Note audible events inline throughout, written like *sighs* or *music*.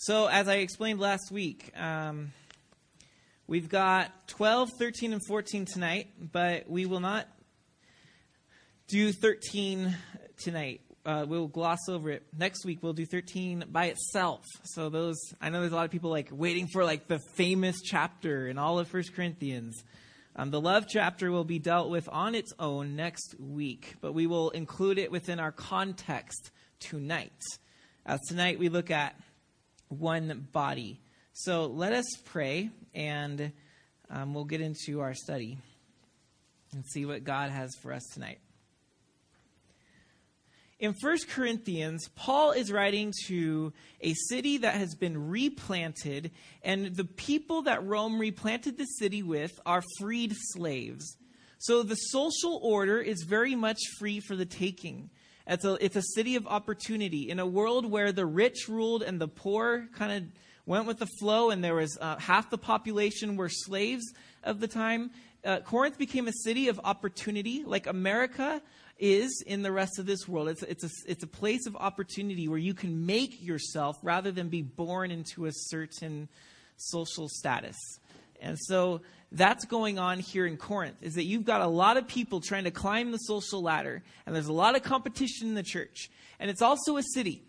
So, as I explained last week, um, we've got 12, 13, and 14 tonight, but we will not do 13 tonight. Uh, we'll gloss over it. Next week we'll do 13 by itself. So those, I know there's a lot of people like waiting for like the famous chapter in all of First Corinthians. Um, the love chapter will be dealt with on its own next week, but we will include it within our context tonight. As tonight we look at one body. So let us pray, and um, we'll get into our study and see what God has for us tonight. In 1 Corinthians, Paul is writing to a city that has been replanted, and the people that Rome replanted the city with are freed slaves. So the social order is very much free for the taking. It's a, it's a city of opportunity. In a world where the rich ruled and the poor kind of went with the flow, and there was uh, half the population were slaves of the time, uh, Corinth became a city of opportunity, like America is in the rest of this world. It's, it's, a, it's a place of opportunity where you can make yourself rather than be born into a certain social status. And so that's going on here in Corinth is that you've got a lot of people trying to climb the social ladder and there's a lot of competition in the church. And it's also a city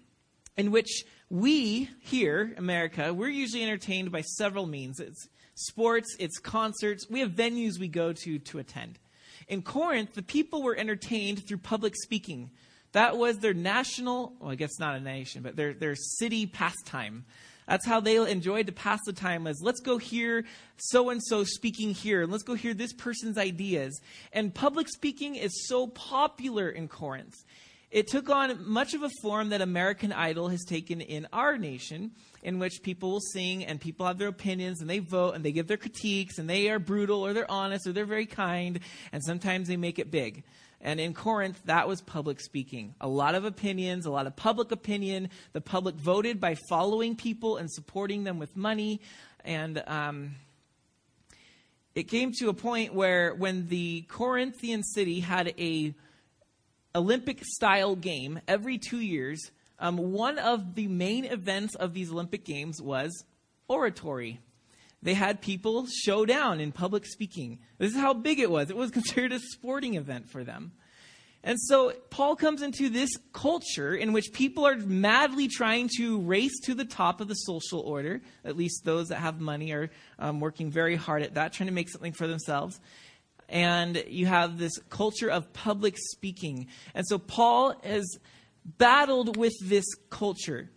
in which we here, America, we're usually entertained by several means. It's sports, it's concerts. We have venues we go to to attend. In Corinth, the people were entertained through public speaking. That was their national, well, I guess not a nation, but their, their city pastime. That's how they enjoyed to pass the time as let's go hear so and so speaking here and let's go hear this person's ideas. And public speaking is so popular in Corinth. It took on much of a form that American Idol has taken in our nation, in which people will sing and people have their opinions and they vote and they give their critiques and they are brutal or they're honest or they're very kind and sometimes they make it big. And in Corinth, that was public speaking. A lot of opinions, a lot of public opinion. The public voted by following people and supporting them with money. And um, it came to a point where when the Corinthian city had a Olympic style game every two years, um, one of the main events of these Olympic Games was oratory they had people show down in public speaking. This is how big it was. It was *laughs* considered a sporting event for them. And so Paul comes into this culture in which people are madly trying to race to the top of the social order. At least those that have money are um, working very hard at that, trying to make something for themselves. And you have this culture of public speaking. And so Paul has battled with this culture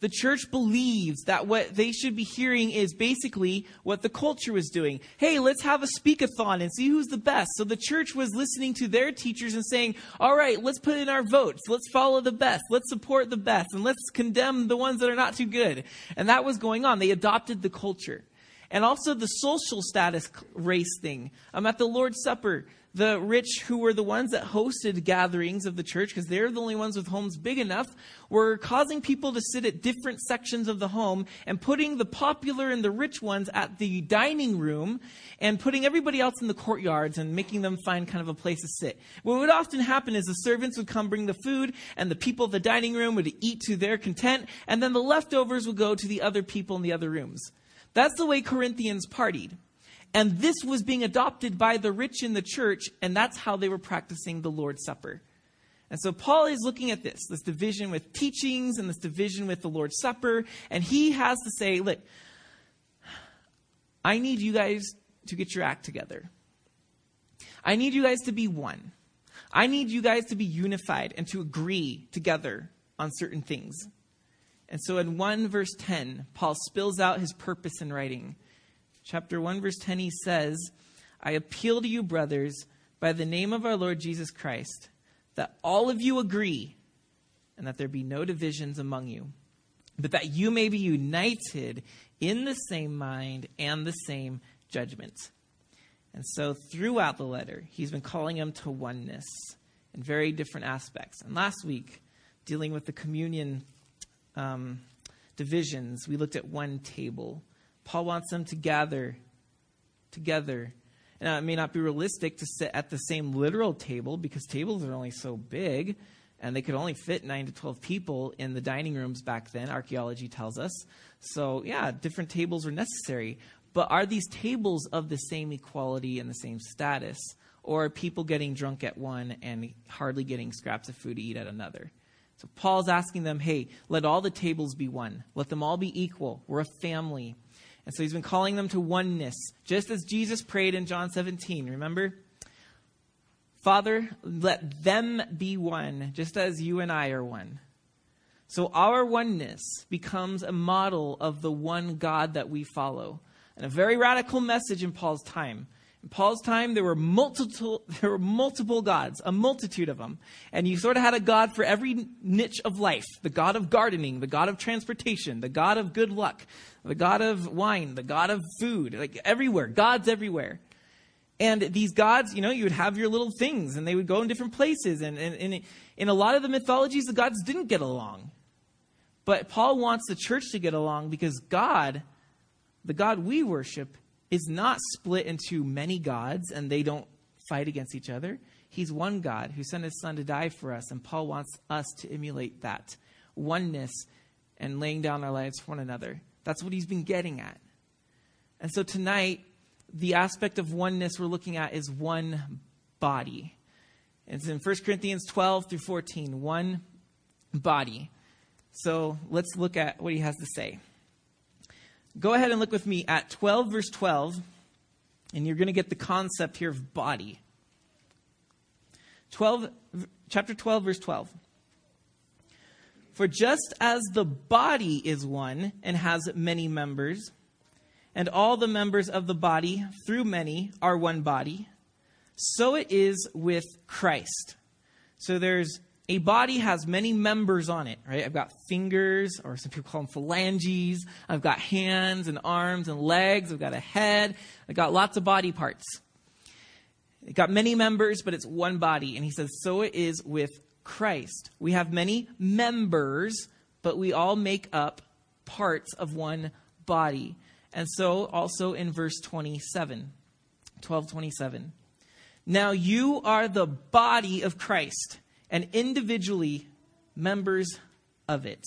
the church believes that what they should be hearing is basically what the culture was doing. Hey, let's have a speakathon and see who's the best. So the church was listening to their teachers and saying, all right, let's put in our votes. Let's follow the best. Let's support the best. And let's condemn the ones that are not too good. And that was going on. They adopted the culture. And also the social status race thing. I'm at the Lord's Supper the rich who were the ones that hosted gatherings of the church, because they're the only ones with homes big enough, were causing people to sit at different sections of the home and putting the popular and the rich ones at the dining room and putting everybody else in the courtyards and making them find kind of a place to sit. What would often happen is the servants would come bring the food and the people at the dining room would eat to their content and then the leftovers would go to the other people in the other rooms. That's the way Corinthians partied. And this was being adopted by the rich in the church, and that's how they were practicing the Lord's Supper. And so Paul is looking at this, this division with teachings and this division with the Lord's Supper, and he has to say, look, I need you guys to get your act together. I need you guys to be one. I need you guys to be unified and to agree together on certain things. And so in 1 verse 10, Paul spills out his purpose in writing chapter 1, verse 10, he says, I appeal to you, brothers, by the name of our Lord Jesus Christ, that all of you agree and that there be no divisions among you, but that you may be united in the same mind and the same judgment. And so throughout the letter, he's been calling them to oneness in very different aspects. And last week, dealing with the communion um, divisions, we looked at one table. Paul wants them to gather together. Now, it may not be realistic to sit at the same literal table because tables are only so big. and they could only fit 9 to 12 people in the dining rooms back then, archaeology tells us. So, yeah, different tables were necessary. But are these tables of the same equality and the same status? Or are people getting drunk at one and hardly getting scraps of food to eat at another? So Paul's asking them, hey, let all the tables be one. Let them all be equal. We're a family. And so he's been calling them to oneness, just as Jesus prayed in John 17. Remember? Father, let them be one, just as you and I are one. So our oneness becomes a model of the one God that we follow. And a very radical message in Paul's time. In Paul's time, there were multiple, *laughs* there were multiple gods, a multitude of them. And you sort of had a god for every niche of life. The god of gardening, the god of transportation, the god of good luck, the god of wine, the god of food, like everywhere. Gods everywhere. And these gods, you know, you would have your little things and they would go in different places. And, and, and in a lot of the mythologies, the gods didn't get along. But Paul wants the church to get along because God, the God we worship, is not split into many gods and they don't fight against each other. He's one God who sent his son to die for us. And Paul wants us to emulate that oneness and laying down our lives for one another. That's what he's been getting at. And so tonight, the aspect of oneness we're looking at is one body. It's in 1 Corinthians 12 through 14, one body. So let's look at what he has to say. Go ahead and look with me at 12, verse 12, and you're going to get the concept here of body. 12, chapter 12, verse 12. For just as the body is one and has many members, and all the members of the body, through many, are one body, so it is with Christ. So there's a body has many members on it, right? I've got fingers, or some people call them phalanges. I've got hands and arms and legs. I've got a head. I've got lots of body parts. It got many members, but it's one body. And he says, so it is with Christ. We have many members, but we all make up parts of one body. And so also in verse 27, 1227. Now you are the body of Christ and individually members of it.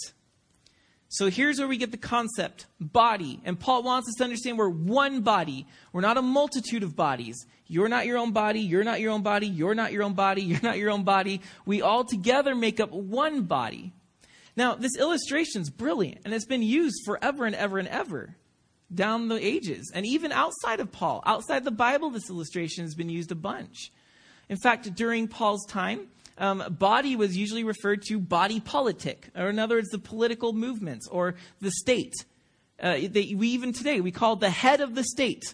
So here's where we get the concept body. And Paul wants us to understand we're one body. We're not a multitude of bodies. You're not your own body. You're not your own body. You're not your own body. *laughs* You're not your own body. We all together make up one body. Now, this illustration is brilliant and it's been used forever and ever and ever down the ages. And even outside of Paul, outside the Bible, this illustration has been used a bunch. In fact, during Paul's time, um, body was usually referred to body politic, or in other words, the political movements or the state. Uh, they, we even today we call the head of the state,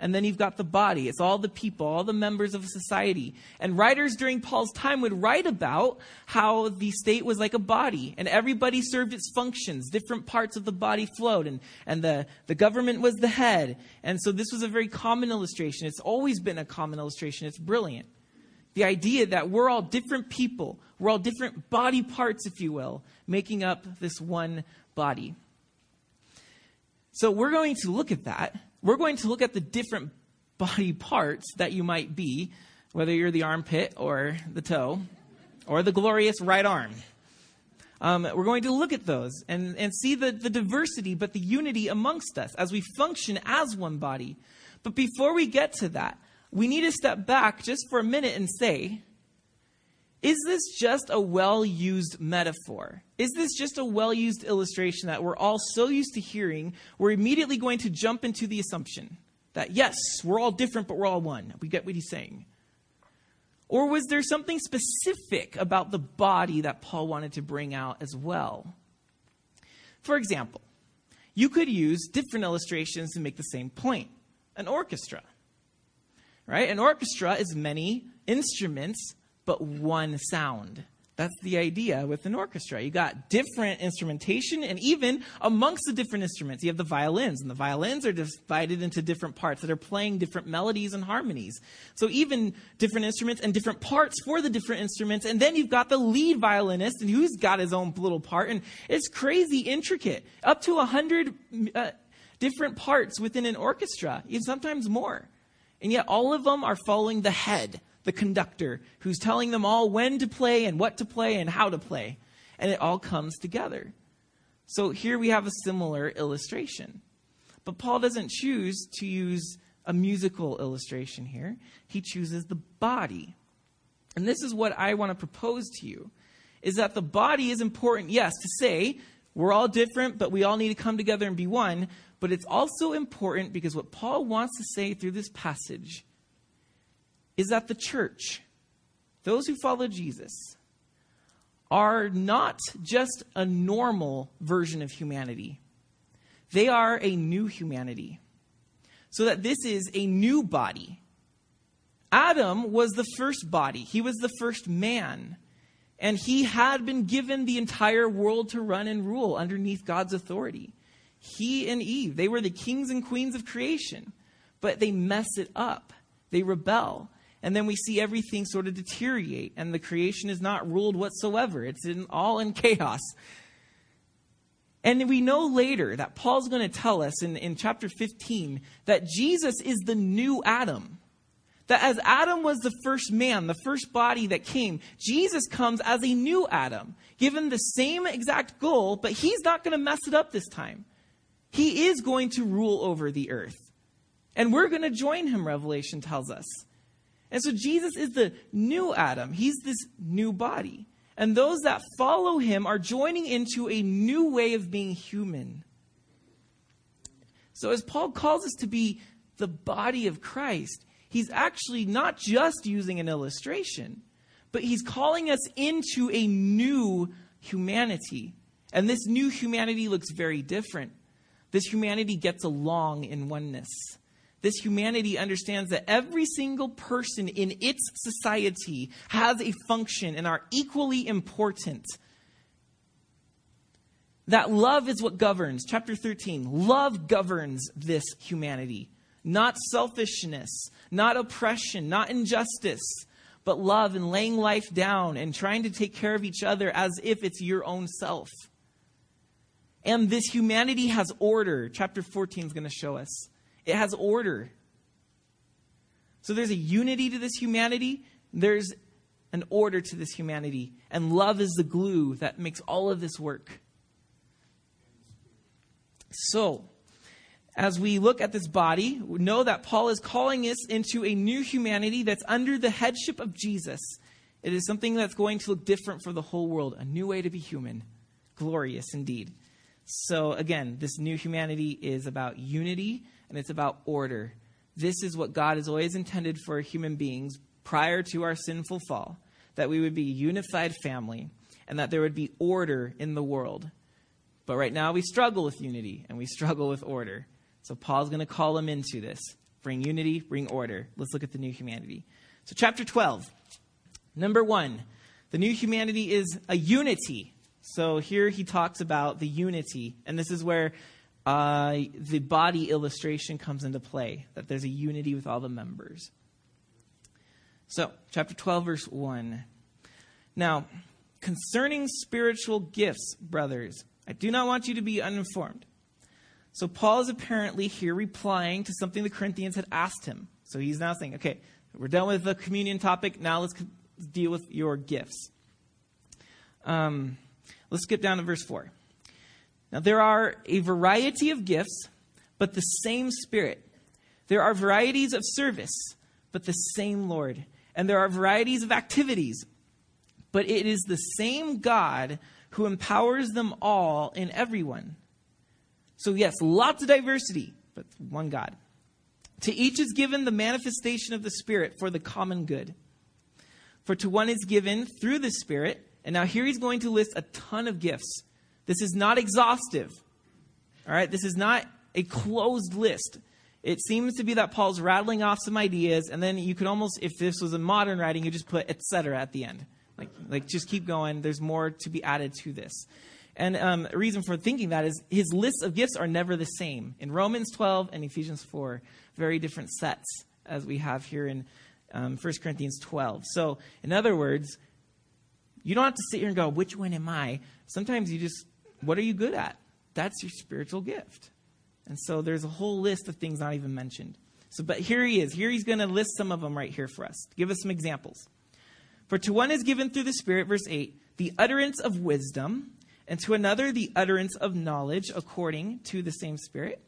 and then you've got the body. It's all the people, all the members of society. And writers during Paul's time would write about how the state was like a body, and everybody served its functions. Different parts of the body flowed, and, and the, the government was the head. And so this was a very common illustration. It's always been a common illustration. It's brilliant. The idea that we're all different people, we're all different body parts, if you will, making up this one body. So we're going to look at that. We're going to look at the different *laughs* body parts that you might be, whether you're the armpit or the toe or the glorious right arm. Um, we're going to look at those and, and see the, the diversity, but the unity amongst us as we function as one body. But before we get to that, we need to step back just for a minute and say, is this just a well used metaphor? Is this just a well used illustration that we're all so used to hearing, we're immediately going to jump into the assumption that, yes, we're all different, but we're all one? We get what he's saying. Or was there something specific about the body that Paul wanted to bring out as well? For example, you could use different illustrations to make the same point. An orchestra right? An orchestra is many instruments, but one sound. That's the idea with an orchestra. You got different instrumentation, and even amongst the different instruments, you have the violins, and the violins are divided into different parts that are playing different melodies and harmonies. So even different instruments and different parts for the different instruments, and then you've got the lead violinist, and who's got his own little part, and it's crazy intricate, up to a hundred uh, different parts within an orchestra, even sometimes more. And yet all of them are following the head, the conductor who's telling them all when to play and what to play and how to play. And it all comes together. So here we have a similar illustration. But Paul doesn't choose to use a musical illustration here, he chooses the body. And this is what I want to propose to you is that the body is important, yes, to say we're all different, but we all need to come together and be one. But it's also important because what Paul wants to say through this passage is that the church, those who follow Jesus, are not just a normal version of humanity. They are a new humanity. So that this is a new body. Adam was the first body, he was the first man. And he had been given the entire world to run and rule underneath God's authority. He and Eve, they were the kings and queens of creation, but they mess it up. They rebel. And then we see everything sort of deteriorate, and the creation is not ruled whatsoever. It's in, all in chaos. And we know later that Paul's going to tell us in, in chapter 15 that Jesus is the new Adam. That as Adam was the first man, the first body that came, Jesus comes as a new Adam, given the same exact goal, but he's not going to mess it up this time. He is going to rule over the earth. And we're going to join him, Revelation tells us. And so Jesus is the new Adam. He's this new body. And those that follow him are joining into a new way of being human. So, as Paul calls us to be the body of Christ, he's actually not just using an illustration, but he's calling us into a new humanity. And this new humanity looks very different. This humanity gets along in oneness. This humanity understands that every single person in its society has a function and are equally important. That love is what governs. Chapter 13. Love governs this humanity. Not selfishness, not oppression, not injustice, but love and laying life down and trying to take care of each other as if it's your own self. And this humanity has order. Chapter 14 is going to show us. It has order. So there's a unity to this humanity, there's an order to this humanity. And love is the glue that makes all of this work. So, as we look at this body, we know that Paul is calling us into a new humanity that's under the headship of Jesus. It is something that's going to look different for the whole world, a new way to be human. Glorious indeed. So, again, this new humanity is about unity and it's about order. This is what God has always intended for human beings prior to our sinful fall that we would be a unified family and that there would be order in the world. But right now we struggle with unity and we struggle with order. So Paul's going to call them into this. Bring unity, bring order. Let's look at the new humanity. So, chapter 12. Number one, the new humanity is a unity. So, here he talks about the unity. And this is where uh, the body illustration comes into play, that there's a unity with all the members. So, chapter 12, verse 1. Now, concerning spiritual gifts, brothers, I do not want you to be uninformed. So, Paul is apparently here replying to something the Corinthians had asked him. So, he's now saying, okay, we're done with the communion topic. Now, let's deal with your gifts. Um, let's skip down to verse 4. Now, there are a variety of gifts, but the same Spirit. There are varieties of service, but the same Lord. And there are varieties of activities, but it is the same God who empowers them all in everyone. So, yes, lots of diversity, but one God. To each is given the manifestation of the Spirit for the common good. For to one is given through the Spirit, and now here he's going to list a ton of gifts this is not exhaustive. All right, this is not a closed list. It seems to be that Paul's rattling off some ideas, and then you could almost, if this was a modern writing, you just put etc. at the end. Like, like just keep going. There's more to be added to this. And um, a reason for thinking that is his lists of gifts are never the same. In Romans 12 and Ephesians 4, very different sets as we have here in um, 1 Corinthians 12. So, in other words, you don't have to sit here and go, which one am I? Sometimes you just what are you good at? That's your spiritual gift. And so there's a whole list of things not even mentioned. So, but here he is. Here he's going to list some of them right here for us. Give us some examples. For to one is given through the Spirit, verse 8, the utterance of wisdom, and to another the utterance of knowledge according to the same Spirit,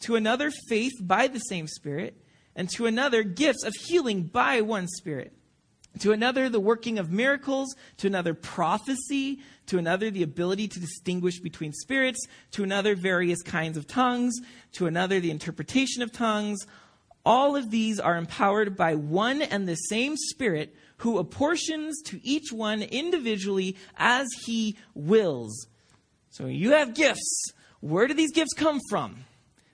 to another faith by the same Spirit, and to another gifts of healing by one Spirit, to another the working of miracles, to another prophecy, to another the ability to distinguish between spirits, to another various kinds of tongues, to another the interpretation of tongues. All of these are empowered by one and the same Spirit who apportions to each one individually as he wills. So you have gifts. Where do these gifts come from?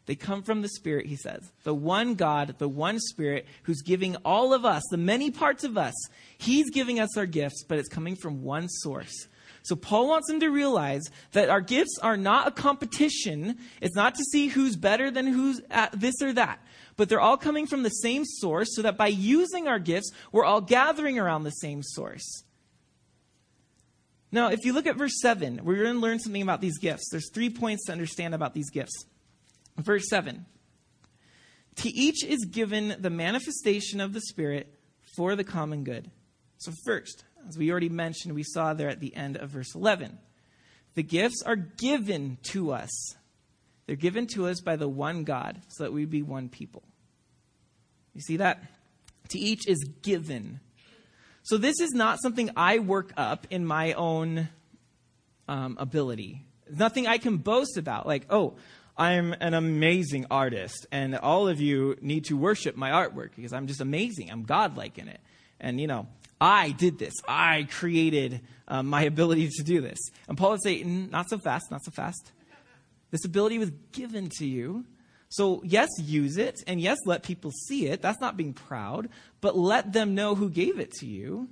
They come from the Spirit, he says. The one God, the one Spirit who's giving all of us, the many parts of us, he's giving us our gifts, but it's coming from one source. So Paul wants them to realize that our gifts are not a competition. It's not to see who's better than who's at this or that but they're all coming from the same source so that by using our gifts, we're all gathering around the same source. Now, if you look at verse 7, we're going to learn something about these gifts. There's three points to understand about these gifts. Verse 7 To each is given the manifestation of the Spirit for the common good. So, first, as we already mentioned, we saw there at the end of verse 11, the gifts are given to us they're given to us by the one God so that we be one people. You see that? To each is given. So this is not something I work up in my own um, ability. Nothing I can boast about. Like, oh, I'm an amazing artist, and all of you need to worship my artwork because I'm just amazing. I'm godlike in it. And, you know, I did this. I created um, my ability to do this. And Paul would say, not so fast, not so fast. This ability was given to you. So, yes, use it, and yes, let people see it. That's not being proud, but let them know who gave it to you.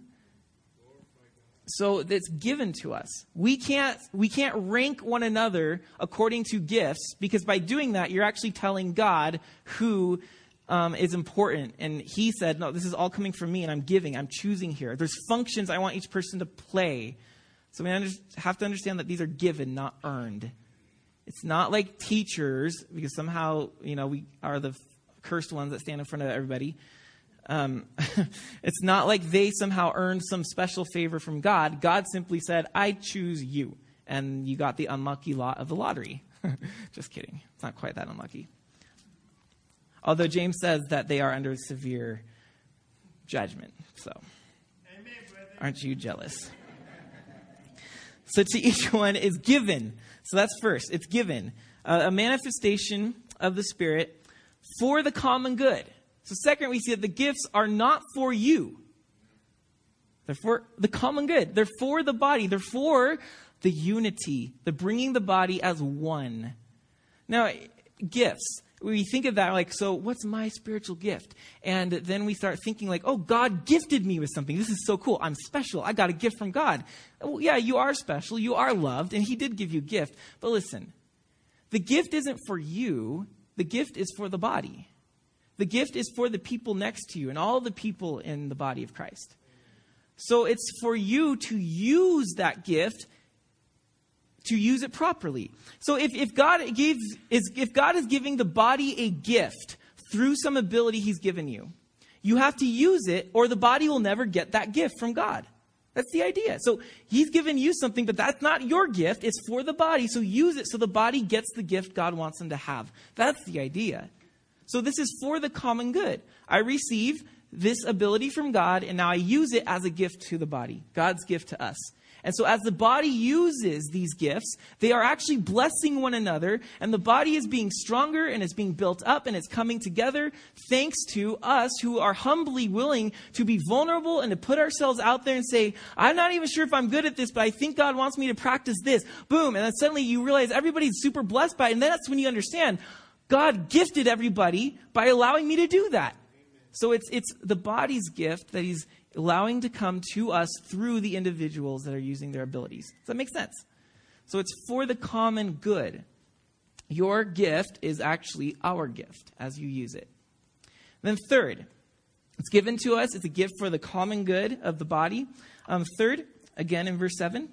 So it's given to us. We can't, we can't rank one another according to gifts because by doing that, you're actually telling God who um, is important. And He said, No, this is all coming from me, and I'm giving, I'm choosing here. There's functions I want each person to play. So we have to understand that these are given, not earned. It's not like teachers, because somehow, you know, we are the cursed ones that stand in front of everybody. Um, *laughs* it's not like they somehow earned some special favor from God. God simply said, I choose you. And you got the unlucky lot of the lottery. *laughs* Just kidding. It's not quite that unlucky. Although James says that they are under severe judgment. So, aren't you jealous? so, to each *laughs* one is given so that's first. It's given uh, a manifestation of the Spirit for the common good. So, second, we see that the gifts are not for you, they're for the common good. They're for the body, they're for the unity, the bringing the body as one. Now, gifts we think of that like, so what's my spiritual gift? And then we start thinking like, oh, God gifted me with something. This is so cool. I'm special. I got a gift from God. Well, yeah, you are special. You are loved, and He did give you a gift. But listen, the gift isn't for you. The gift is for the body. The gift is for the people next to you and all the people in the body of Christ. So it's for you to use that gift to use it properly. So if, if God gives is if God is giving the body a gift through some ability he's given you, you have to use it or the body will never get that gift from God. That's the idea. So he's given you something, but that's not your gift. It's for the body. So use it so the body gets the gift God wants them to have. That's the idea. So this is for the common good. I receive this ability from God, and now I use it as a gift to the body, God's gift to us. And so, as the body uses these gifts, they are actually blessing one another, and the body is being stronger and it's being built up and it's coming together thanks to us who are humbly willing to be vulnerable and to put ourselves out there and say, I'm not even sure if I'm good at this, but I think God wants me to practice this. Boom. And then suddenly you realize everybody's super blessed by it. And that's when you understand God gifted everybody by allowing me to do that. So it's, it's the body's gift that he's allowing to come to us through the individuals that are using their abilities. Does that make sense? So it's for the common good. Your gift is actually our gift as you use it. Then, third, it's given to us. It's a gift for the common good of the body. Um, third, again in verse 7,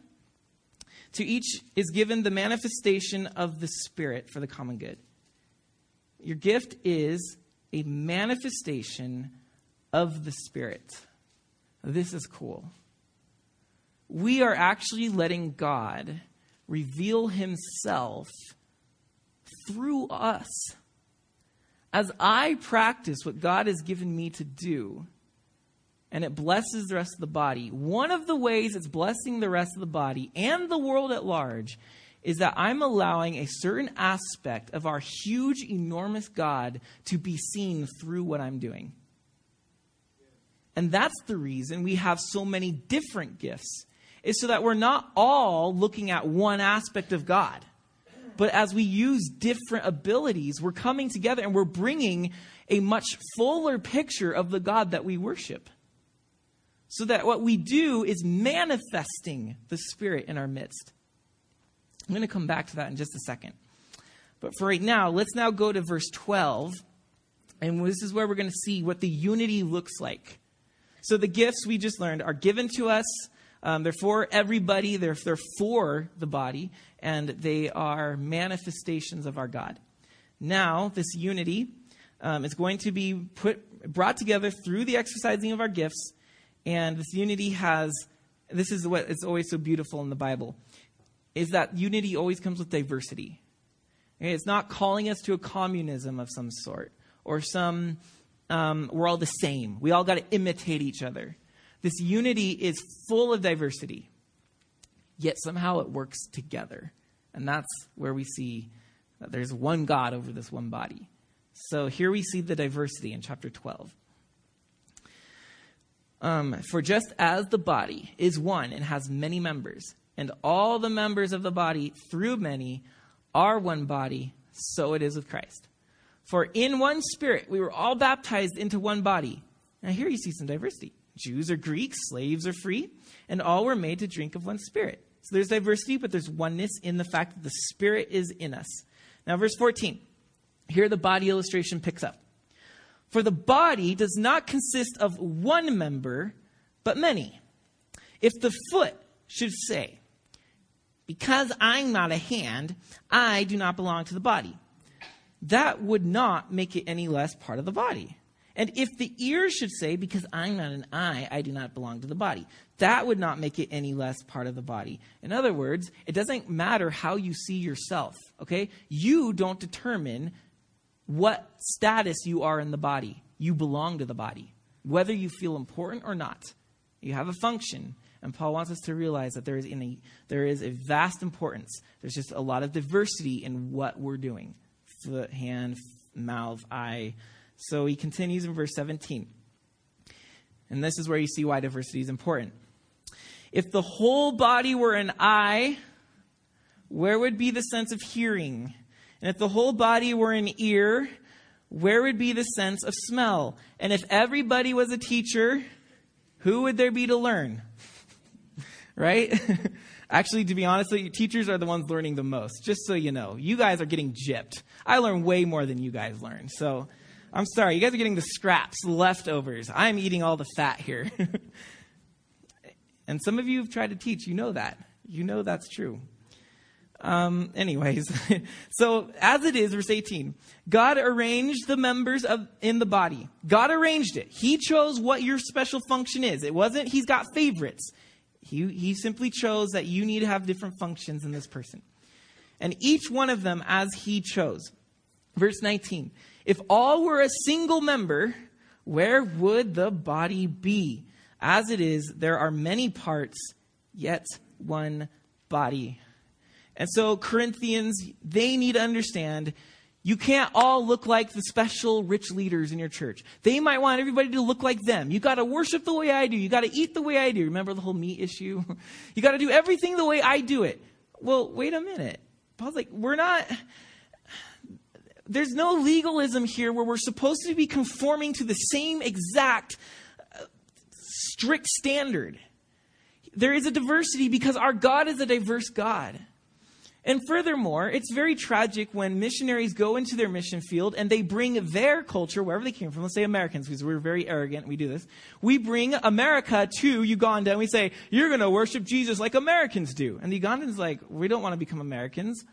to each is given the manifestation of the Spirit for the common good. Your gift is a manifestation of the Spirit. This is cool. We are actually letting God reveal himself through us. As I practice what God has given me to do, and it blesses the rest of the body, one of the ways it's blessing the rest of the body and the world at large is that I'm allowing a certain aspect of our huge, enormous God to be seen through what I'm doing. And that's the reason we have so many different gifts, is so that we're not all looking at one aspect of God. But as we use different abilities, we're coming together and we're bringing a much fuller picture of the God that we worship. So that what we do is manifesting the Spirit in our midst. I'm going to come back to that in just a second. But for right now, let's now go to verse 12. And this is where we're going to see what the unity looks like. So the gifts we just learned are given to us. Um, they're for everybody. They're, they're for the body. And they are manifestations of our God. Now, this unity um, is going to be put, brought together through the exercising of our gifts. And this unity has, this is what is always so beautiful in the Bible is that unity always comes with diversity. It's not calling us to a communism of some sort or some, um, we're all the same. We all got to imitate each other. This unity is full of diversity, yet somehow it works together. And that's where we see that there's one God over this one body. So here we see the diversity in chapter 12. Um, For just as the body is one and has many members, and all the members of the body through many are one body, so it is with Christ. For in one spirit we were all baptized into one body. Now here you see some diversity. Jews or Greeks, slaves or free, and all were made to drink of one spirit. So there's diversity, but there's oneness in the fact that the spirit is in us. Now, verse 14. Here the body illustration picks up. For the body does not consist of one member, but many. If the foot should say, because I'm not a hand, I do not belong to the body. That would not make it any less part of the body. And if the ear should say, because I'm not an eye, I do not belong to the body, that would not make it any less part of the body. In other words, it doesn't matter how you see yourself, okay? You don't determine what status you are in the body. You belong to the body, whether you feel important or not. You have a function. And Paul wants us to realize that there is, a, there is a vast importance. There's just a lot of diversity in what we're doing foot, hand, mouth, eye. So he continues in verse 17. And this is where you see why diversity is important. If the whole body were an eye, where would be the sense of hearing? And if the whole body were an ear, where would be the sense of smell? And if everybody was a teacher, who would there be to learn? Right? *laughs* Actually, to be honest, teachers are the ones learning the most, just so you know. You guys are getting gypped. I learn way more than you guys learn. So I'm sorry. You guys are getting the scraps, leftovers. I'm eating all the fat here. *laughs* and some of you have tried to teach. You know that. You know that's true. Um, anyways, *laughs* so as it is, verse 18, God arranged the members of in the body. God arranged it. He chose what your special function is. It wasn't He's got favorites. He, he simply chose that you need to have different functions in this person. And each one of them as he chose. Verse 19 If all were a single member, where would the body be? As it is, there are many parts, yet one body. And so, Corinthians, they need to understand you can't all look like the special rich leaders in your church. They might want everybody to look like them. You got to worship the way I do. You got to eat the way I do. Remember the whole meat issue? *laughs* you got to do everything the way I do it. Well, wait a minute. Paul's like, we're not. There's no legalism here where we're supposed to be conforming to the same exact uh, strict standard. There is a diversity because our God is a diverse God. And furthermore, it's very tragic when missionaries go into their mission field and they bring their culture, wherever they came from, let's say Americans, because we're very arrogant, we do this. We bring America to Uganda and we say, you're going to worship Jesus like Americans do. And the Ugandans like, we don't want to become Americans.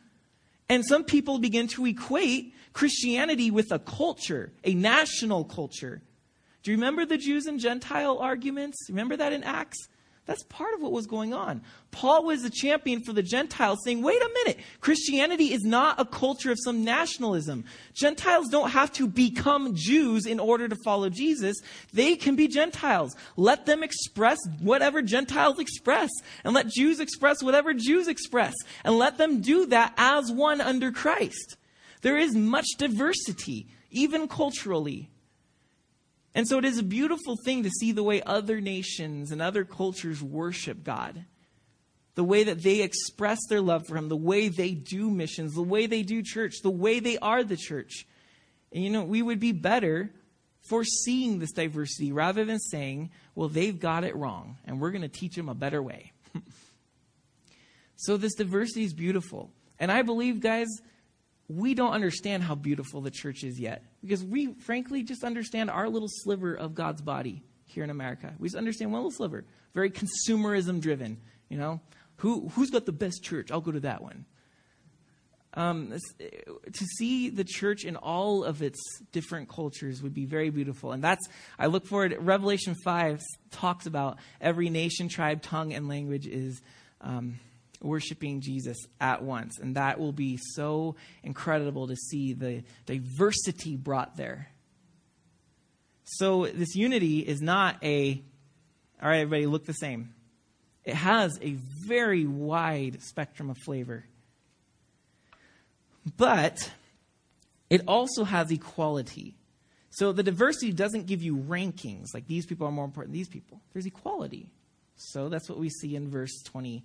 And some people begin to equate Christianity with a culture, a national culture. Do you remember the Jews and Gentile arguments? Remember that in Acts? That's part of what was going on. Paul was a champion for the Gentiles, saying, wait a minute, Christianity is not a culture of some nationalism. Gentiles don't have to become Jews in order to follow Jesus. They can be Gentiles. Let them express whatever Gentiles express, and let Jews express whatever Jews express, and let them do that as one under Christ. There is much diversity, even culturally. And so it is a beautiful thing to see the way other nations and other cultures worship God. The way that they express their love for Him, the way they do missions, the way they do church, the way they are the church. And you know, we would be better for seeing this diversity rather than saying, well, they've got it wrong and we're going to teach them a better way. *laughs* so this diversity is beautiful. And I believe, guys, we don't understand how beautiful the church is yet because we, frankly, just understand our little sliver of God's body here in America. We just understand one little sliver, very consumerism driven. You know, who who's got the best church? I'll go to that one. Um, to see the church in all of its different cultures would be very beautiful, and that's I look forward. Revelation five talks about every nation, tribe, tongue, and language is. Um, worshiping Jesus at once. And that will be so incredible to see the diversity brought there. So, this unity is not a, all right, everybody look the same. It has a very wide spectrum of flavor. But it also has equality. So the diversity doesn't give you rankings, like these people are more important than these people. There's equality. So that's what we see in verse 20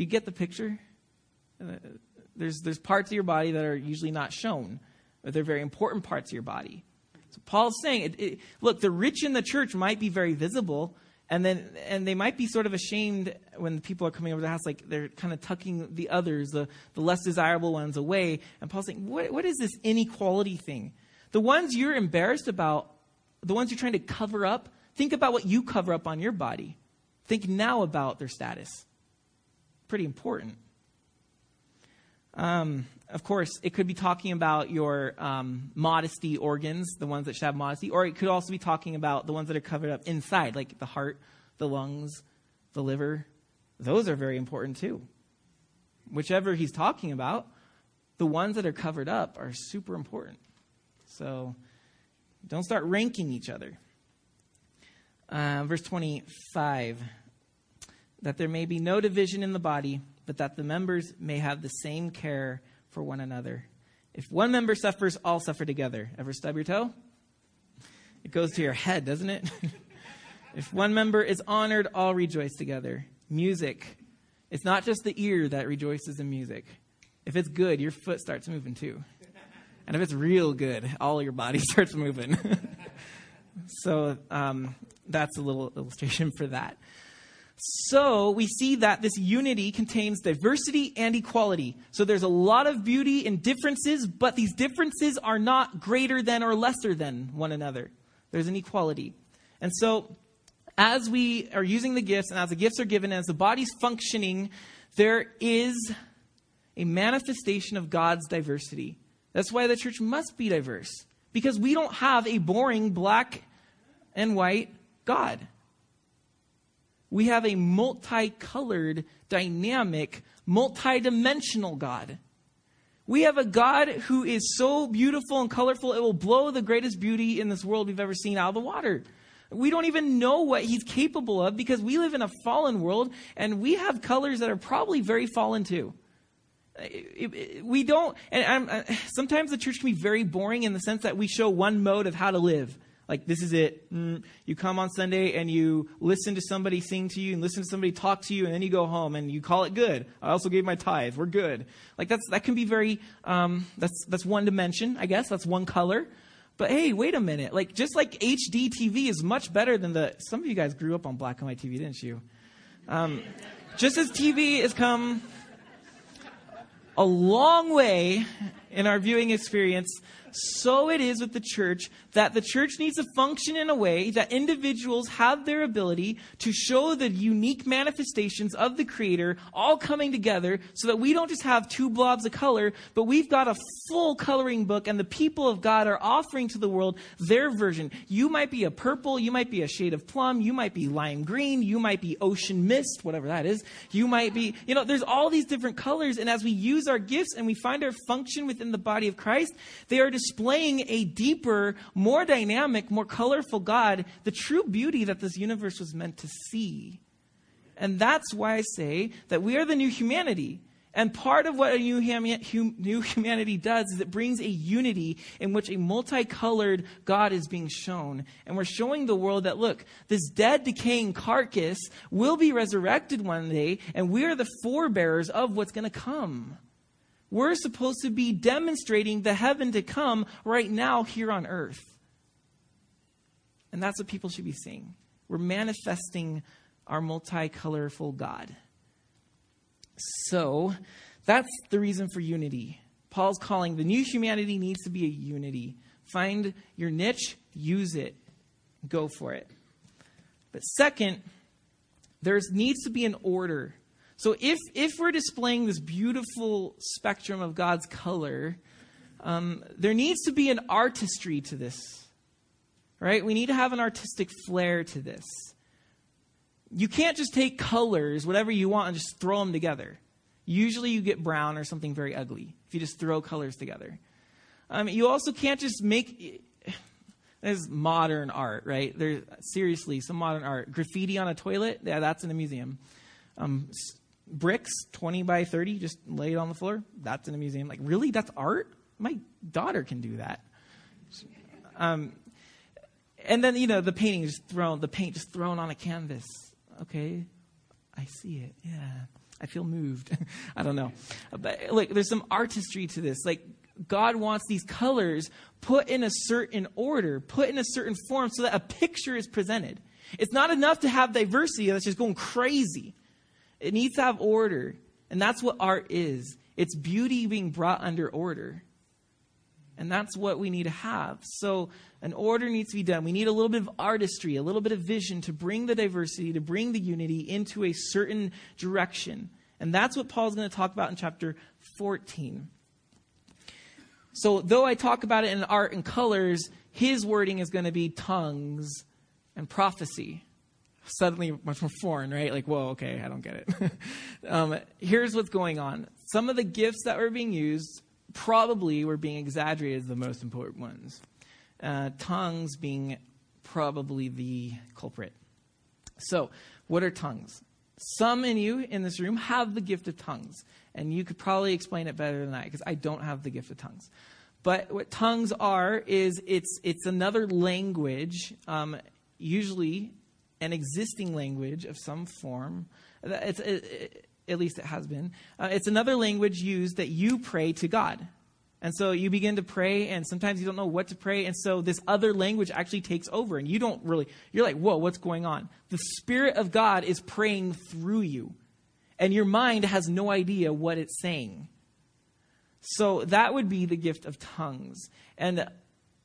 Do you get the picture? Uh, there's, there's parts of your body that are usually not shown, but they're very important parts of your body. So Paul's saying, it, it, look, the rich in the church might be very visible, and then and they might be sort of ashamed when people are coming over the house, like they're kind of tucking the others, the, the less desirable ones away. And Paul's saying, what, what is this inequality thing? The ones you're embarrassed about, the ones you're trying to cover up, think about what you cover up on your body. Think now about their status pretty important. Um, of course, it could be talking about your um, modesty organs, the ones that should have modesty, or it could also be talking about the ones that are covered up inside, like the heart, the lungs, the liver. Those are very important too. Whichever he's talking about, the ones that are covered up are super important. So don't start ranking each other. Uh, verse 25 that there may be no division in the body, but that the members may have the same care for one another. If one member suffers, all suffer together. Ever stub your toe? It goes to your head, doesn't it? *laughs* if one member is honored, all rejoice together. Music. It's not just the ear that rejoices in music. If it's good, your foot starts moving too. And if it's real good, all your body *laughs* starts moving. *laughs* so um, that's a little illustration for that. So we see that this unity contains diversity and equality. So there's a lot of beauty in differences, but these differences are not greater than or lesser than one another. There's an equality. And so as we are using the gifts and as the gifts are given, as the body's functioning, there is a manifestation of God's diversity. That's why the church must be diverse. Because we don't have a boring black and white God. We have a multicolored, dynamic, multidimensional God. We have a God who is so beautiful and colorful, it will blow the greatest beauty in this world we've ever seen out of the water. We don't even know what he's capable of because we live in a fallen world and we have colors that are probably very fallen too. We don't, and I'm, uh, sometimes the church can be very boring in the sense that we show one mode of how to live. Like, this is it. Mm, you come on Sunday and you listen to somebody sing to you and listen to somebody talk to you, and then you go home and you call it good. I also gave my tithe. We're good. Like, that's, that can be very, um, that's, that's one dimension, I guess. That's one color. But hey, wait a minute. Like, just like HD TV is much better than the. Some of you guys grew up on black and white TV, didn't you? Um, just as TV has come a long way in our viewing experience, so it is with the church that the church needs to function in a way that individuals have their ability to show the unique manifestations of the Creator all coming together so that we don't just have two blobs of color, but we've got a full coloring book and the people of God are offering to the world their version. You might be a purple, you might be a shade of plum, you might be lime green, you might be ocean mist, whatever that is. You might be, you know, there's all these different colors, and as we use our gifts and we find our function within the body of Christ, they are displaying a deeper, more dynamic, more colorful God, the true beauty that this universe was meant to see. And that's why I say that we are the new humanity. And part of what a new, hum, new humanity does is it brings a unity in which a multicolored God is being shown. And we're showing the world that, look, this dead, decaying carcass will be resurrected one day, and we are the forebearers of what's going to come. We're supposed to be demonstrating the heaven to come right now here on earth. And that's what people should be seeing. We're manifesting our multicolorful God. So that's the reason for unity. Paul's calling the new humanity needs to be a unity. Find your niche, use it, go for it. But second, there needs to be an order. So if if we're displaying this beautiful spectrum of God's color, um, there needs to be an artistry to this, right? We need to have an artistic flair to this. You can't just take colors, whatever you want, and just throw them together. Usually, you get brown or something very ugly if you just throw colors together. Um, you also can't just make *sighs* there's modern art, right? There's seriously some modern art. Graffiti on a toilet, yeah, that's in a museum. Um, bricks, 20 by 30, just laid on the floor. That's in a museum. Like, really? That's art? My daughter can do that. Um, and then, you know, the painting just thrown, the paint just thrown on a canvas. Okay, I see it. Yeah. I feel moved. *laughs* I don't know. But look, there's some artistry to this. Like, God wants these colors put in a certain order, put in a certain form so that a picture is presented. It's not enough to have diversity that's just going crazy. It needs to have order. And that's what art is it's beauty being brought under order. And that's what we need to have. So, an order needs to be done. We need a little bit of artistry, a little bit of vision to bring the diversity, to bring the unity into a certain direction. And that's what Paul's going to talk about in chapter 14. So, though I talk about it in art and colors, his wording is going to be tongues and prophecy suddenly much more foreign, right? Like, whoa, okay, I don't get it. *laughs* um, here's what's going on. Some of the gifts that were being used probably were being exaggerated as the most important ones. Uh, tongues being probably the culprit. So, what are tongues? Some in you in this room have the gift of tongues, and you could probably explain it better than I because I don't have the gift of tongues. But what tongues are is it's it's another language, um, usually an existing language of some form. It's, it, it, at least it has been. Uh, it's another language used that you pray to God. And so you begin to pray, and sometimes you don't know what to pray. And so this other language actually takes over, and you don't really, you're like, whoa, what's going on? The Spirit of God is praying through you, and your mind has no idea what it's saying. So that would be the gift of tongues. And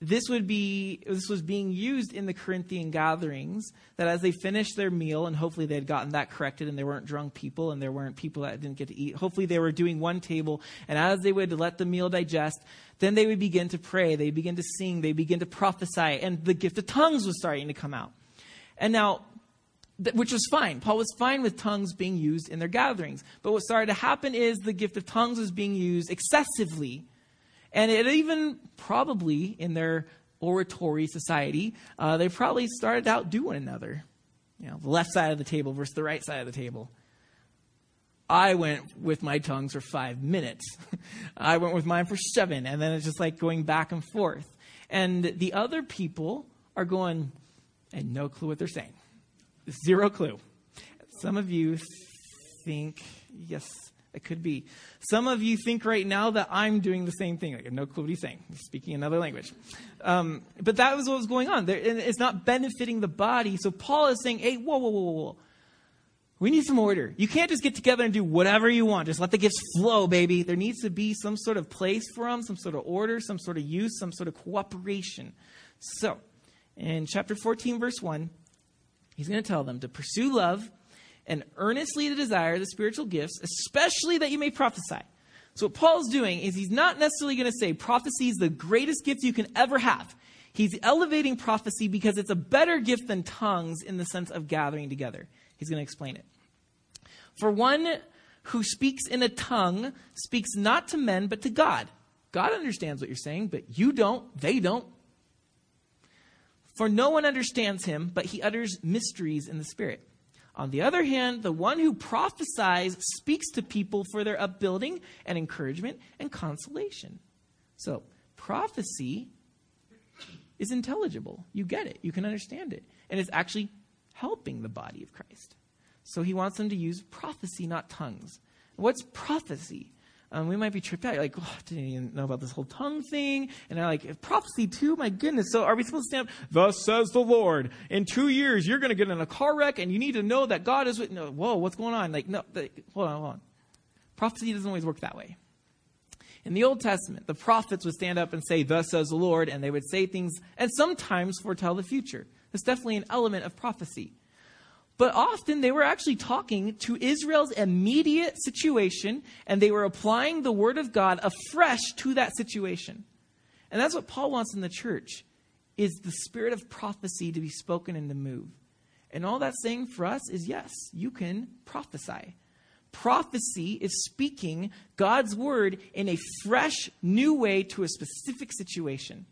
this would be this was being used in the Corinthian gatherings that as they finished their meal and hopefully they had gotten that corrected and there weren't drunk people and there weren't people that didn't get to eat hopefully they were doing one table and as they would let the meal digest then they would begin to pray they begin to sing they begin to prophesy and the gift of tongues was starting to come out and now which was fine. Paul was fine with tongues being used in their gatherings. But what started to happen is the gift of tongues was being used excessively and it even probably in their oratory society, uh, they probably started out do one another. You know, the left side of the table versus the right side of the table. I went with my tongues for five minutes. *laughs* I went with mine for seven, and then it's just like going back and forth. And the other people are going, and no clue what they're saying. Zero clue. Some of you think, yes, it could be. Some of you think right now that I'm doing the same thing. I have no clue what he's saying. He's speaking another language. Um, but that was what was going on. There, it's not benefiting the body. So Paul is saying, hey, whoa, whoa, whoa, whoa, whoa. We need some order. You can't just get together and do whatever you want. Just let the gifts flow, baby. There needs to be some sort of place for them, some sort of order, some sort of use, some sort of cooperation. So, in chapter 14, verse 1, he's going to tell them to pursue love and earnestly to desire the spiritual gifts, especially that you may prophesy. So, what Paul's doing is he's not necessarily going to say prophecy is the greatest gift you can ever have. He's elevating prophecy because it's a better gift than tongues in the sense of gathering together. He's going to explain it. For one who speaks in a tongue speaks not to men, but to God. God understands what you're saying, but you don't, they don't. For no one understands him, but he utters mysteries in the Spirit. On the other hand, the one who prophesies speaks to people for their upbuilding and encouragement and consolation. So, prophecy is intelligible. You get it, you can understand it. And it's actually helping the body of Christ. So he wants them to use prophecy, not tongues. What's prophecy? Um, we might be tripped out. You're like, oh, I didn't even know about this whole tongue thing. And they're like, prophecy too? My goodness. So are we supposed to stand up? Thus says the Lord. In two years, you're going to get in a car wreck and you need to know that God is with, no, whoa, what's going on? Like, no, hold on, hold on. Prophecy doesn't always work that way. In the Old Testament, the prophets would stand up and say, Thus says the Lord, and they would say things and sometimes foretell the future. It's definitely an element of prophecy. But often they were actually talking to Israel's immediate situation and they were applying the word of God afresh to that situation. And that's what Paul wants in the church is the spirit of prophecy to be spoken and to move. And all that's saying for us is yes, you can prophesy. Prophecy is speaking God's word in a fresh, new way to a specific situation.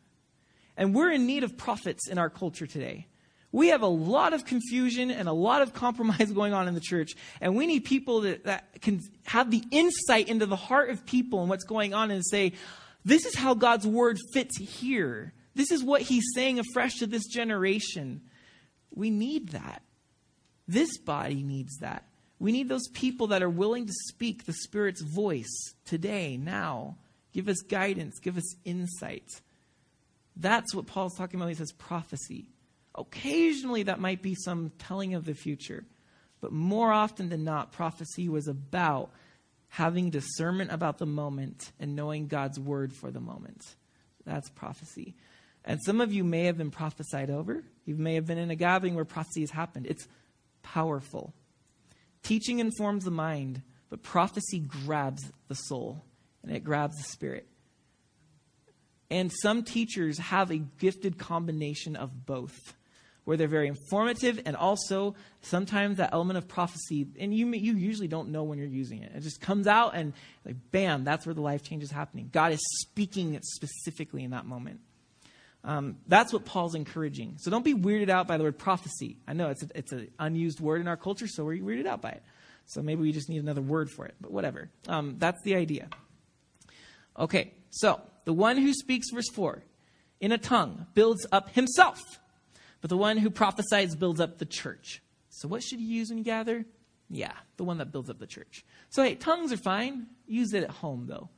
And we're in need of prophets in our culture today. We have a lot of confusion and a lot of compromise *laughs* going on in the church, and we need people that, that can have the insight into the heart of people and what's going on and say, this is how God's word fits here. This is what he's saying afresh to this generation. We need that. This body needs that. We need those people that are willing to speak the Spirit's voice today, now. Give us guidance, give us insight. That's what Paul's talking about he says prophecy. Occasionally, that might be some telling of the future. But more often than not, prophecy was about having discernment about the moment and knowing God's word for the moment. That's prophecy. And some of you may have been prophesied over. You may have been in a gathering where prophecy has happened. It's powerful. Teaching informs the mind, but prophecy grabs the soul and it grabs the spirit. And some teachers have a gifted combination of both where they're very informative and also sometimes that element of prophecy and you you usually don't know when you're using it. It just comes out and like bam that's where the life change is happening. God is speaking specifically in that moment. Um, that's what paul's encouraging. So don't be weirded out by the word prophecy. I know it's it's an unused word in our culture so we're weirded out by it. So maybe we just need another word for it but whatever. Um, that's the idea. Okay so the one who speaks verse 4 in a tongue builds up himself but the one who prophesies builds up the church. So, what should you use when you gather? Yeah, the one that builds up the church. So, hey, tongues are fine. Use it at home, though.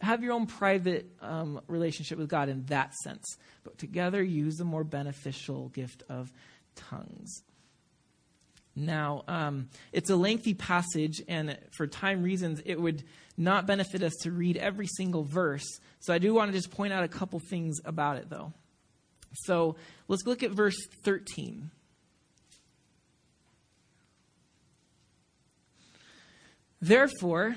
Have your own private um, relationship with God in that sense. But together, use the more beneficial gift of tongues. Now, um, it's a lengthy passage, and for time reasons, it would not benefit us to read every single verse. So I do want to just point out a couple things about it, though. So let's look at verse 13. Therefore,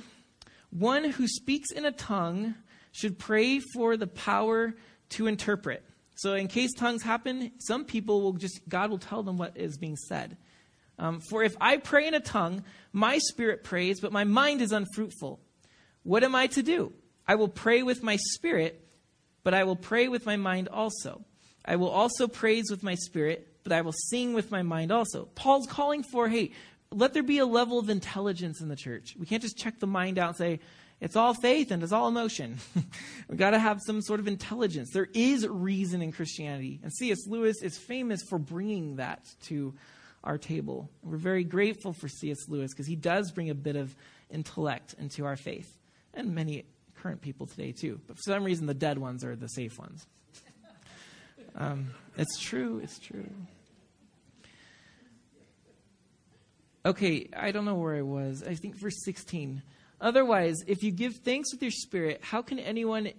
one who speaks in a tongue should pray for the power to interpret. So, in case tongues happen, some people will just, God will tell them what is being said. Um, for if I pray in a tongue, my spirit prays, but my mind is unfruitful. What am I to do? I will pray with my spirit, but I will pray with my mind also. I will also praise with my spirit, but I will sing with my mind also. Paul's calling for, hey, let there be a level of intelligence in the church. We can't just check the mind out and say, It's all faith and it's all emotion. We've got to have some sort of intelligence. There is reason in Christianity. And C.S. Lewis is famous for bringing that to our table. We're very grateful for C.S. Lewis because he does bring a bit of intellect into our faith. And many current people today, too. But for some reason, the dead ones are the safe ones. Um, it's true. It's true. Okay, I don't know where I was. I think verse 16. Otherwise, if you give thanks with your spirit, how can anyone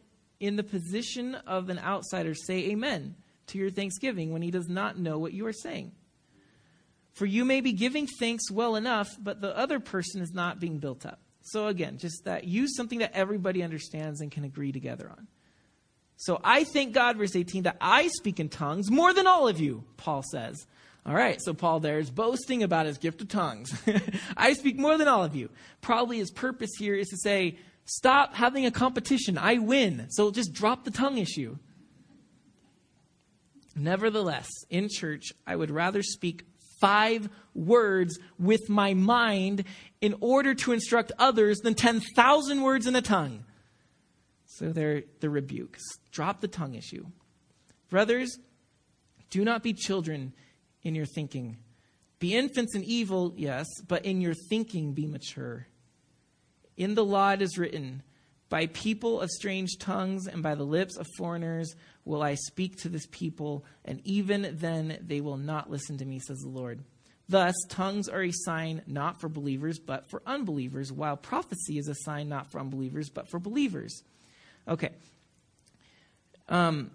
in the position of an outsider say amen to your thanksgiving when he does not know what you are saying? For you may be giving thanks well enough, but the other person is not being built up. So again, just that use something that everybody understands and can agree together on. So I thank God, verse 18, that I speak in tongues more than all of you, Paul says. All right, so Paul there is boasting about his gift of tongues. *laughs* I speak more than all of you. Probably his purpose here is to say, stop having a competition. I win. So just drop the tongue issue. Nevertheless, in church, I would rather speak five words with my mind in order to instruct others than 10,000 words in a tongue. So they're the rebukes. Drop the tongue issue. Brothers, do not be children in your thinking. Be infants in evil, yes, but in your thinking be mature. In the law it is written, By people of strange tongues and by the lips of foreigners will I speak to this people, and even then they will not listen to me, says the Lord. Thus, tongues are a sign not for believers, but for unbelievers, while prophecy is a sign not for unbelievers, but for believers. Okay. Um,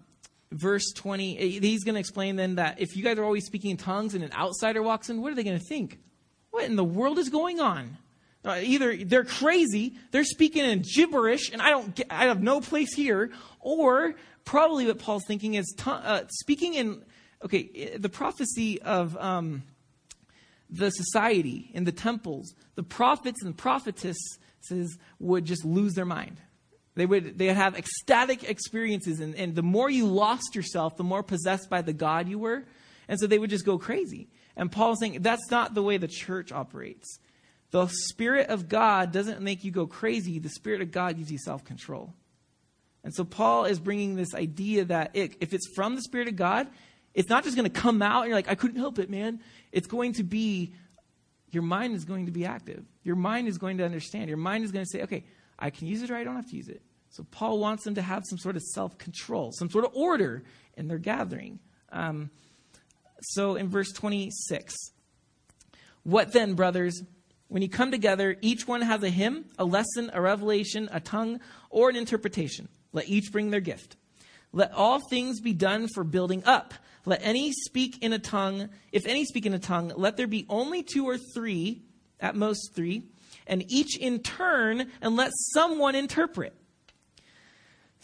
verse 20, eh, he's going to explain then that if you guys are always speaking in tongues and an outsider walks in, what are they going to think? What in the world is going on? Uh, either they're crazy, they're speaking in gibberish, and I don't get, I have no place here, or probably what Paul's thinking is t- uh, speaking in, okay, eh, the prophecy of um, the society in the temples, the prophets and prophetesses would just lose their mind. They would they would have ecstatic experiences, and, and the more you lost yourself, the more possessed by the God you were. And so they would just go crazy. And Paul's saying that's not the way the church operates. The Spirit of God doesn't make you go crazy, the Spirit of God gives you self control. And so Paul is bringing this idea that it, if it's from the Spirit of God, it's not just going to come out and you're like, I couldn't help it, man. It's going to be, your mind is going to be active. Your mind is going to understand. Your mind is going to say, okay, I can use it or I don't have to use it. So Paul wants them to have some sort of self control, some sort of order in their gathering. Um, so in verse 26, what then, brothers? When you come together, each one has a hymn, a lesson, a revelation, a tongue, or an interpretation. Let each bring their gift. Let all things be done for building up. Let any speak in a tongue. If any speak in a tongue, let there be only two or three, at most three, and each in turn, and let someone interpret.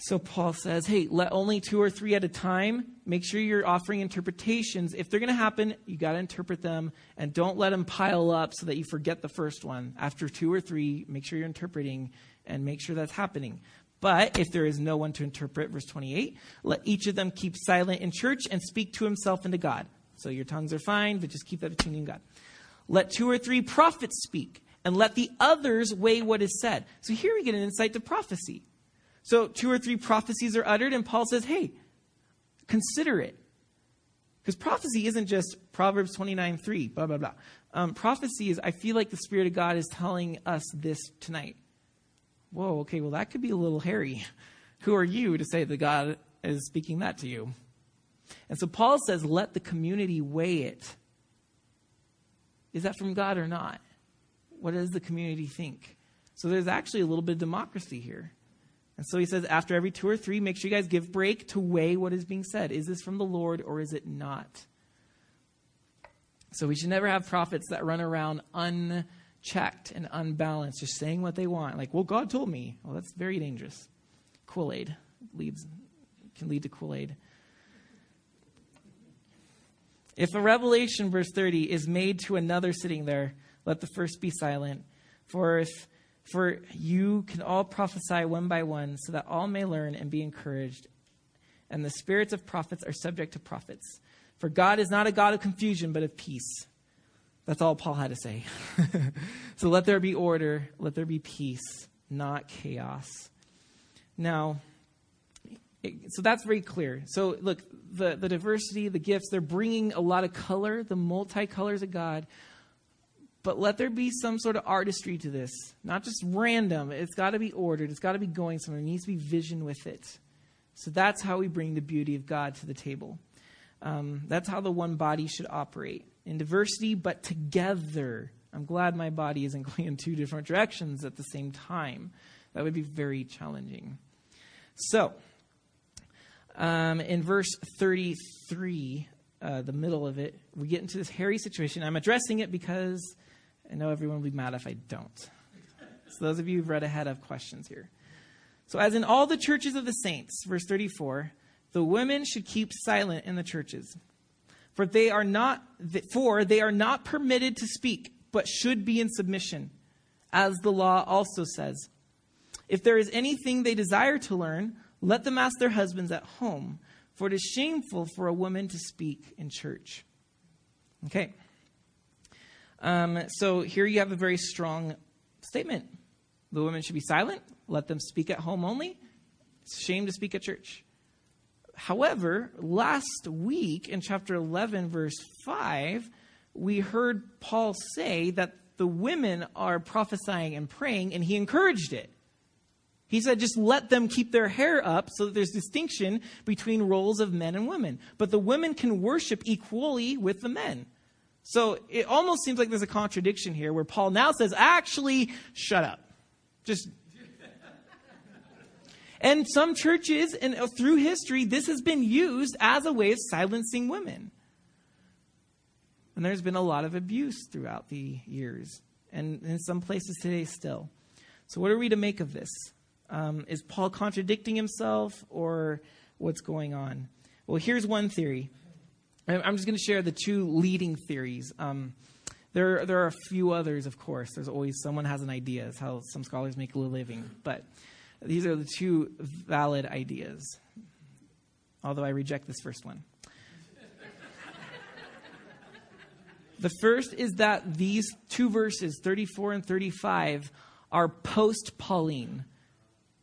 So Paul says, hey, let only two or three at a time. Make sure you're offering interpretations. If they're going to happen, you got to interpret them and don't let them pile up so that you forget the first one. After two or three, make sure you're interpreting and make sure that's happening. But if there is no one to interpret, verse 28, let each of them keep silent in church and speak to himself and to God. So your tongues are fine, but just keep that between you and God. Let two or three prophets speak and let the others weigh what is said. So here we get an insight to prophecy. So two or three prophecies are uttered, and Paul says, hey, consider it. Because prophecy isn't just Proverbs 29 3, blah, blah, blah. Um, prophecy is, I feel like the Spirit of God is telling us this tonight. Whoa, okay, well, that could be a little hairy. *laughs* Who are you to say that God is speaking that to you? And so Paul says, let the community weigh it. Is that from God or not? What does the community think? So there's actually a little bit of democracy here. And so he says, after every two or three, make sure you guys give break to weigh what is being said. Is this from the Lord or is it not? So we should never have prophets that run around unchecked and unbalanced, just saying what they want. Like, well, God told me. Well, that's very dangerous. Kool Aid leads can lead to Kool Aid. If a revelation, verse 30, is made to another sitting there, let the first be silent. For if for you can all prophesy one by one, so that all may learn and be encouraged. And the spirits of prophets are subject to prophets. For God is not a God of confusion, but of peace. That's all Paul had to say. *laughs* so let there be order, let there be peace. not chaos. Now, so that's very clear. So look, the, the diversity, the gifts, they're bringing a lot of color, the multicolors of God. But let there be some sort of artistry to this, not just random. It's got to be ordered. It's got to be going somewhere. There needs to be vision with it. So that's how we bring the beauty of God to the table. Um, that's how the one body should operate in diversity, but together. I'm glad my body isn't *laughs* going in two different directions at the same time. That would be very challenging. So, um, in verse 33, uh, the middle of it, we get into this hairy situation. I'm addressing it because I know everyone will be mad if I don't. So, those of you who've read ahead have questions here. So, as in all the churches of the saints, verse 34, the women should keep silent in the churches. For they are not for they are not permitted to speak, but should be in submission, as the law also says. If there is anything they desire to learn, let them ask their husbands at home, for it is shameful for a woman to speak in church. Okay. Um, so here you have a very strong statement. The women should be silent. Let them speak at home only. It's a shame to speak at church. However, last week in chapter 11, verse 5, we heard Paul say that the women are prophesying and praying, and he encouraged it. He said, just let them keep their hair up so that there's distinction between roles of men and women. But the women can worship equally with the men. So it almost seems like there's a contradiction here where Paul now says, actually, shut up. Just. *laughs* and some churches and through history, this has been used as a way of silencing women. And there's been a lot of abuse throughout the years, and in some places today still. So, what are we to make of this? Um, is Paul contradicting himself or what's going on? Well, here's one theory. I'm just going to share the two leading theories. Um, there, there are a few others, of course. There's always someone has an idea. It's how some scholars make a living. But these are the two valid ideas, although I reject this first one. *laughs* the first is that these two verses, 34 and 35, are post Pauline.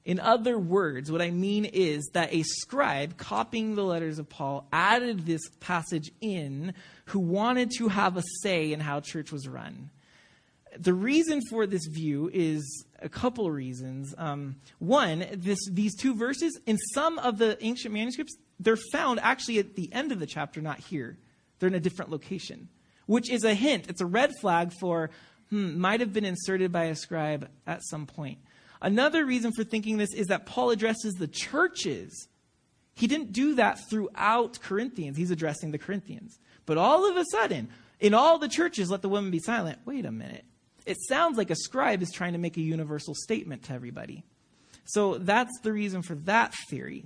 In other words, what I mean is that a scribe copying the letters of Paul added this passage in who wanted to have a say in how church was run. The reason for this view is a couple reasons. Um, one, this, these two verses, in some of the ancient manuscripts, they're found actually at the end of the chapter, not here. They're in a different location, which is a hint. It's a red flag for, hmm, might have been inserted by a scribe at some point. Another reason for thinking this is that Paul addresses the churches. He didn't do that throughout Corinthians. He's addressing the Corinthians. But all of a sudden, in all the churches, let the women be silent. Wait a minute. It sounds like a scribe is trying to make a universal statement to everybody. So that's the reason for that theory.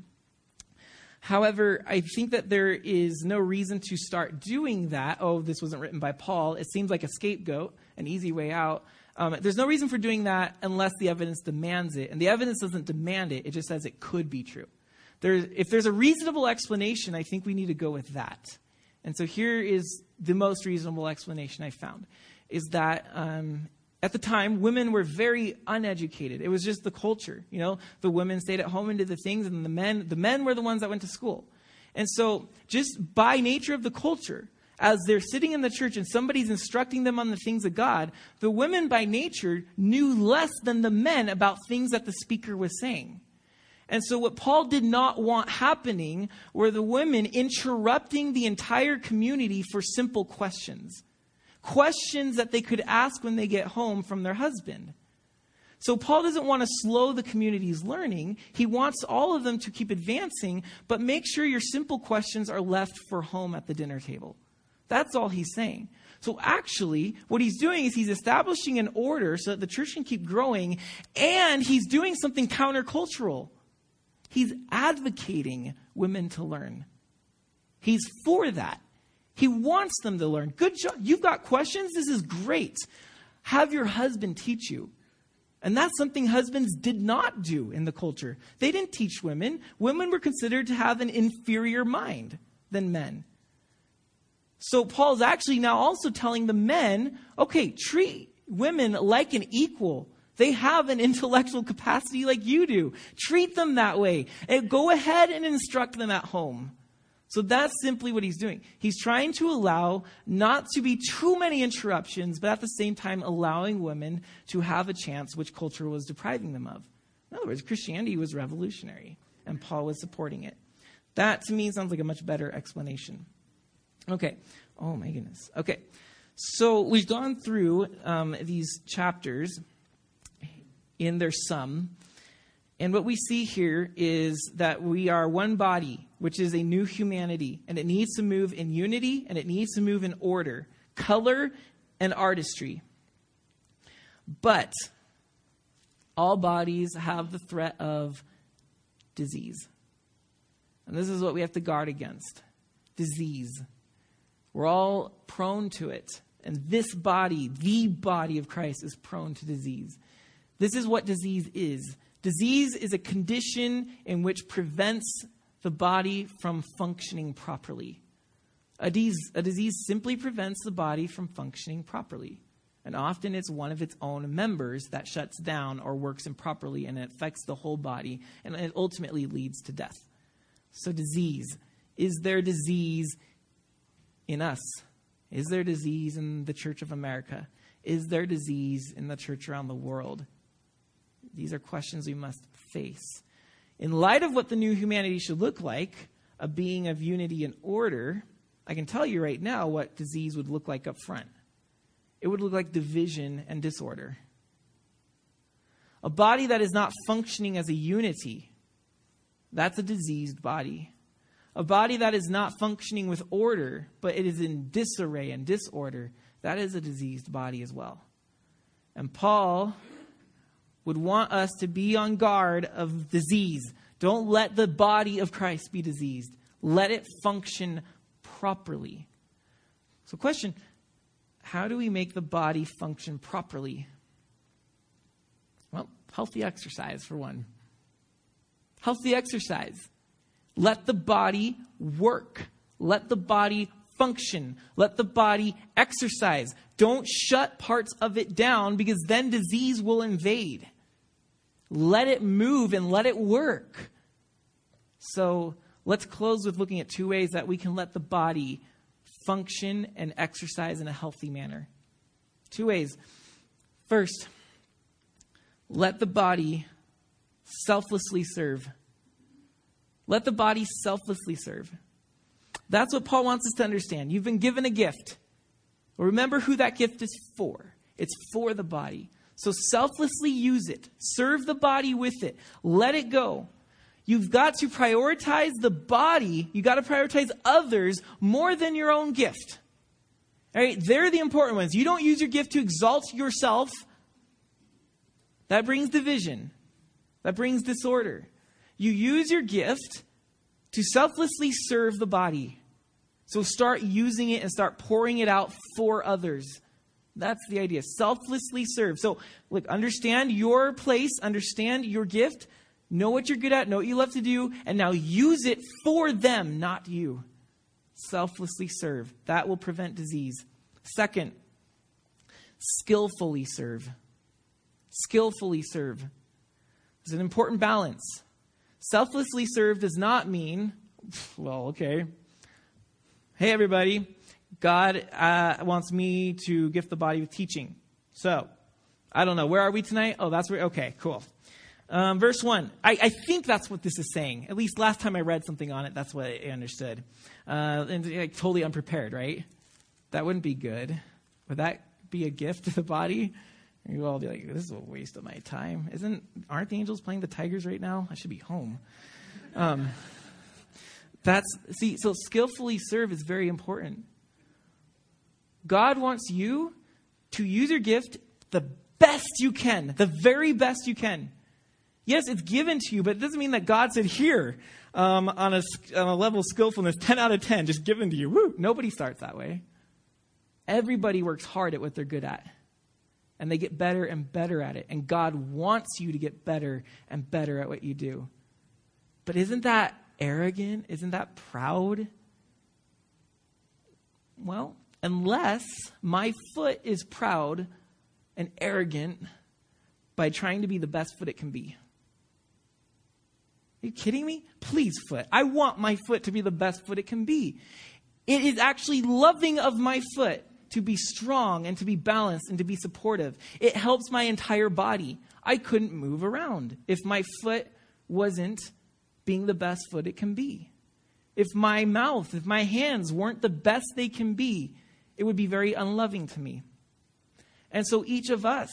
However, I think that there is no reason to start doing that. Oh, this wasn't written by Paul. It seems like a scapegoat, an easy way out. Um, there's no reason for doing that unless the evidence demands it. And the evidence doesn't demand it, it just says it could be true. There's, if there's a reasonable explanation, I think we need to go with that. And so here is the most reasonable explanation I found is that um, at the time, women were very uneducated. It was just the culture. You know, the women stayed at home and did the things, and the men, the men were the ones that went to school. And so, just by nature of the culture, as they're sitting in the church and somebody's instructing them on the things of God, the women by nature knew less than the men about things that the speaker was saying. And so, what Paul did not want happening were the women interrupting the entire community for simple questions. Questions that they could ask when they get home from their husband. So, Paul doesn't want to slow the community's learning. He wants all of them to keep advancing, but make sure your simple questions are left for home at the dinner table. That's all he's saying. So actually, what he's doing is he's establishing an order so that the church can keep growing, and he's doing something countercultural. He's advocating women to learn. He's for that. He wants them to learn. Good job. You've got questions? This is great. Have your husband teach you. And that's something husbands did not do in the culture. They didn't teach women. Women were considered to have an inferior mind than men. So Paul's actually now also telling the men, okay, treat women like an equal. They have an *laughs* intellectual capacity like you do. Treat them that way. And go ahead and instruct them at home. So that's simply what he's doing. He's trying to allow not to be too many interruptions, but at the same time allowing women to have a chance which culture was depriving them of. In other words, Christianity was revolutionary, and Paul was supporting it. That to me sounds like a much better explanation. Okay. Oh my goodness. Okay. So we've gone through um, these chapters in their sum. And what we see here is that we are one body, which is a new humanity, and it needs to move in unity and it needs to move in order, color, and artistry. But all bodies have the threat of disease. And this is what we have to guard against disease. We're all prone to it. And this body, the body of Christ, is prone to disease. This is what disease is. Disease is a condition in which prevents the body from functioning properly. A disease, a disease simply prevents the body from functioning properly. And often it's one of its own members that shuts down or works improperly and it affects the whole body and it ultimately leads to death. So, disease. Is there disease in us? Is there disease in the Church of America? Is there disease in the church around the world? These are questions we must face. In light of what the new humanity should look like, a being of unity and order, I can tell you right now what disease would look like up front. It would look like division and disorder. A body that is not functioning as a unity, that's a diseased body. A body that is not functioning with order, but it is in disarray and disorder, that is a diseased body as well. And Paul would want us to be on guard of disease. Don't let the body of Christ be diseased. Let it function properly. So, question how do we make the body function properly? Well, healthy exercise, for one. Healthy exercise. Let the body work. Let the body function. Let the body exercise. Don't shut parts of it down because then disease will invade. Let it move and let it work. So let's close with looking at two ways that we can let the body function and exercise in a healthy manner. Two ways. First, let the body selflessly serve. Let the body selflessly serve. That's what Paul wants us to understand. You've been given a gift. remember who that gift is for. It's for the body. So selflessly use it. Serve the body with it. Let it go. You've got to prioritize the body. You've got to prioritize others more than your own gift. All right? They're the important ones. You don't use your gift to exalt yourself. That brings division. That brings disorder. You use your gift to selflessly serve the body. So start using it and start pouring it out for others. That's the idea. Selflessly serve. So, look, understand your place, understand your gift, know what you're good at, know what you love to do, and now use it for them, not you. Selflessly serve. That will prevent disease. Second, skillfully serve. Skillfully serve. It's an important balance. Selflessly serve does not mean, well, okay. Hey, everybody, God uh, wants me to gift the body with teaching. So, I don't know. Where are we tonight? Oh, that's where. Okay, cool. Um, verse 1. I, I, think that's what this is saying. At least last time I read something on it, that's what I understood. Uh, and like, totally unprepared, right? That wouldn't be good. Would that be a gift to the body? You all be like, this is a waste of my time. Isn't aren't the angels playing the Tigers right now? I should be home. Um, that's see, so skillfully serve is very important. God wants you to use your gift the best you can, the very best you can. Yes, it's given to you, but it doesn't mean that God said, here, um, on, a, on a level of skillfulness, 10 out of 10, just given to you. Woo! Nobody starts that way. Everybody works hard at what they're good at and they get better and better at it. And God wants you to get better and better at what you do. But isn't that arrogant? Isn't that proud? Well, unless my foot is proud and arrogant, by trying to be the best foot it can be. Are you kidding me? Please, foot. I want my foot to be the best foot it can be. It is actually loving of my foot to be strong and to be balanced and to be supportive. It helps my entire body. I couldn't move around if my foot wasn't being the best foot it can be. If my mouth, if my hands weren't the best they can be, it would be very unloving to me. And so each of us,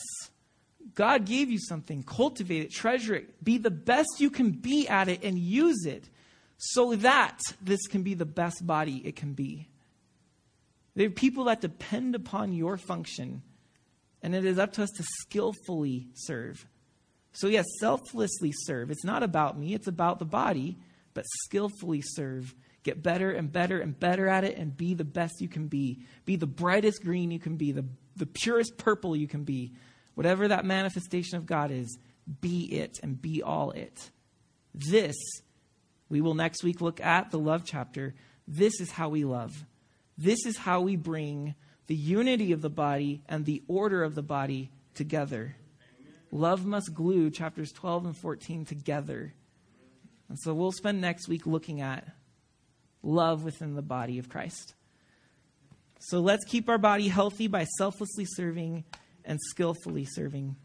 God gave you something, cultivate it, treasure it, be the best you can be at it, and use it so that this can be the best body it can be. There are people that depend upon your function, and it is up to us to skillfully serve. So, yes, selflessly serve. It's not about me, it's about the body, but skillfully serve. Get better and better and better at it and be the best you can be. Be the brightest green you can be, the, the purest purple you can be. Whatever that manifestation of God is, be it and be all it. This, we will next week look at the love chapter. This is how we love. This is how we bring the unity of the body and the order of the body together. Love must glue chapters 12 and 14 together. And so we'll spend next week looking at love within the body of Christ. So let's keep our body healthy by selflessly serving and skillfully serving.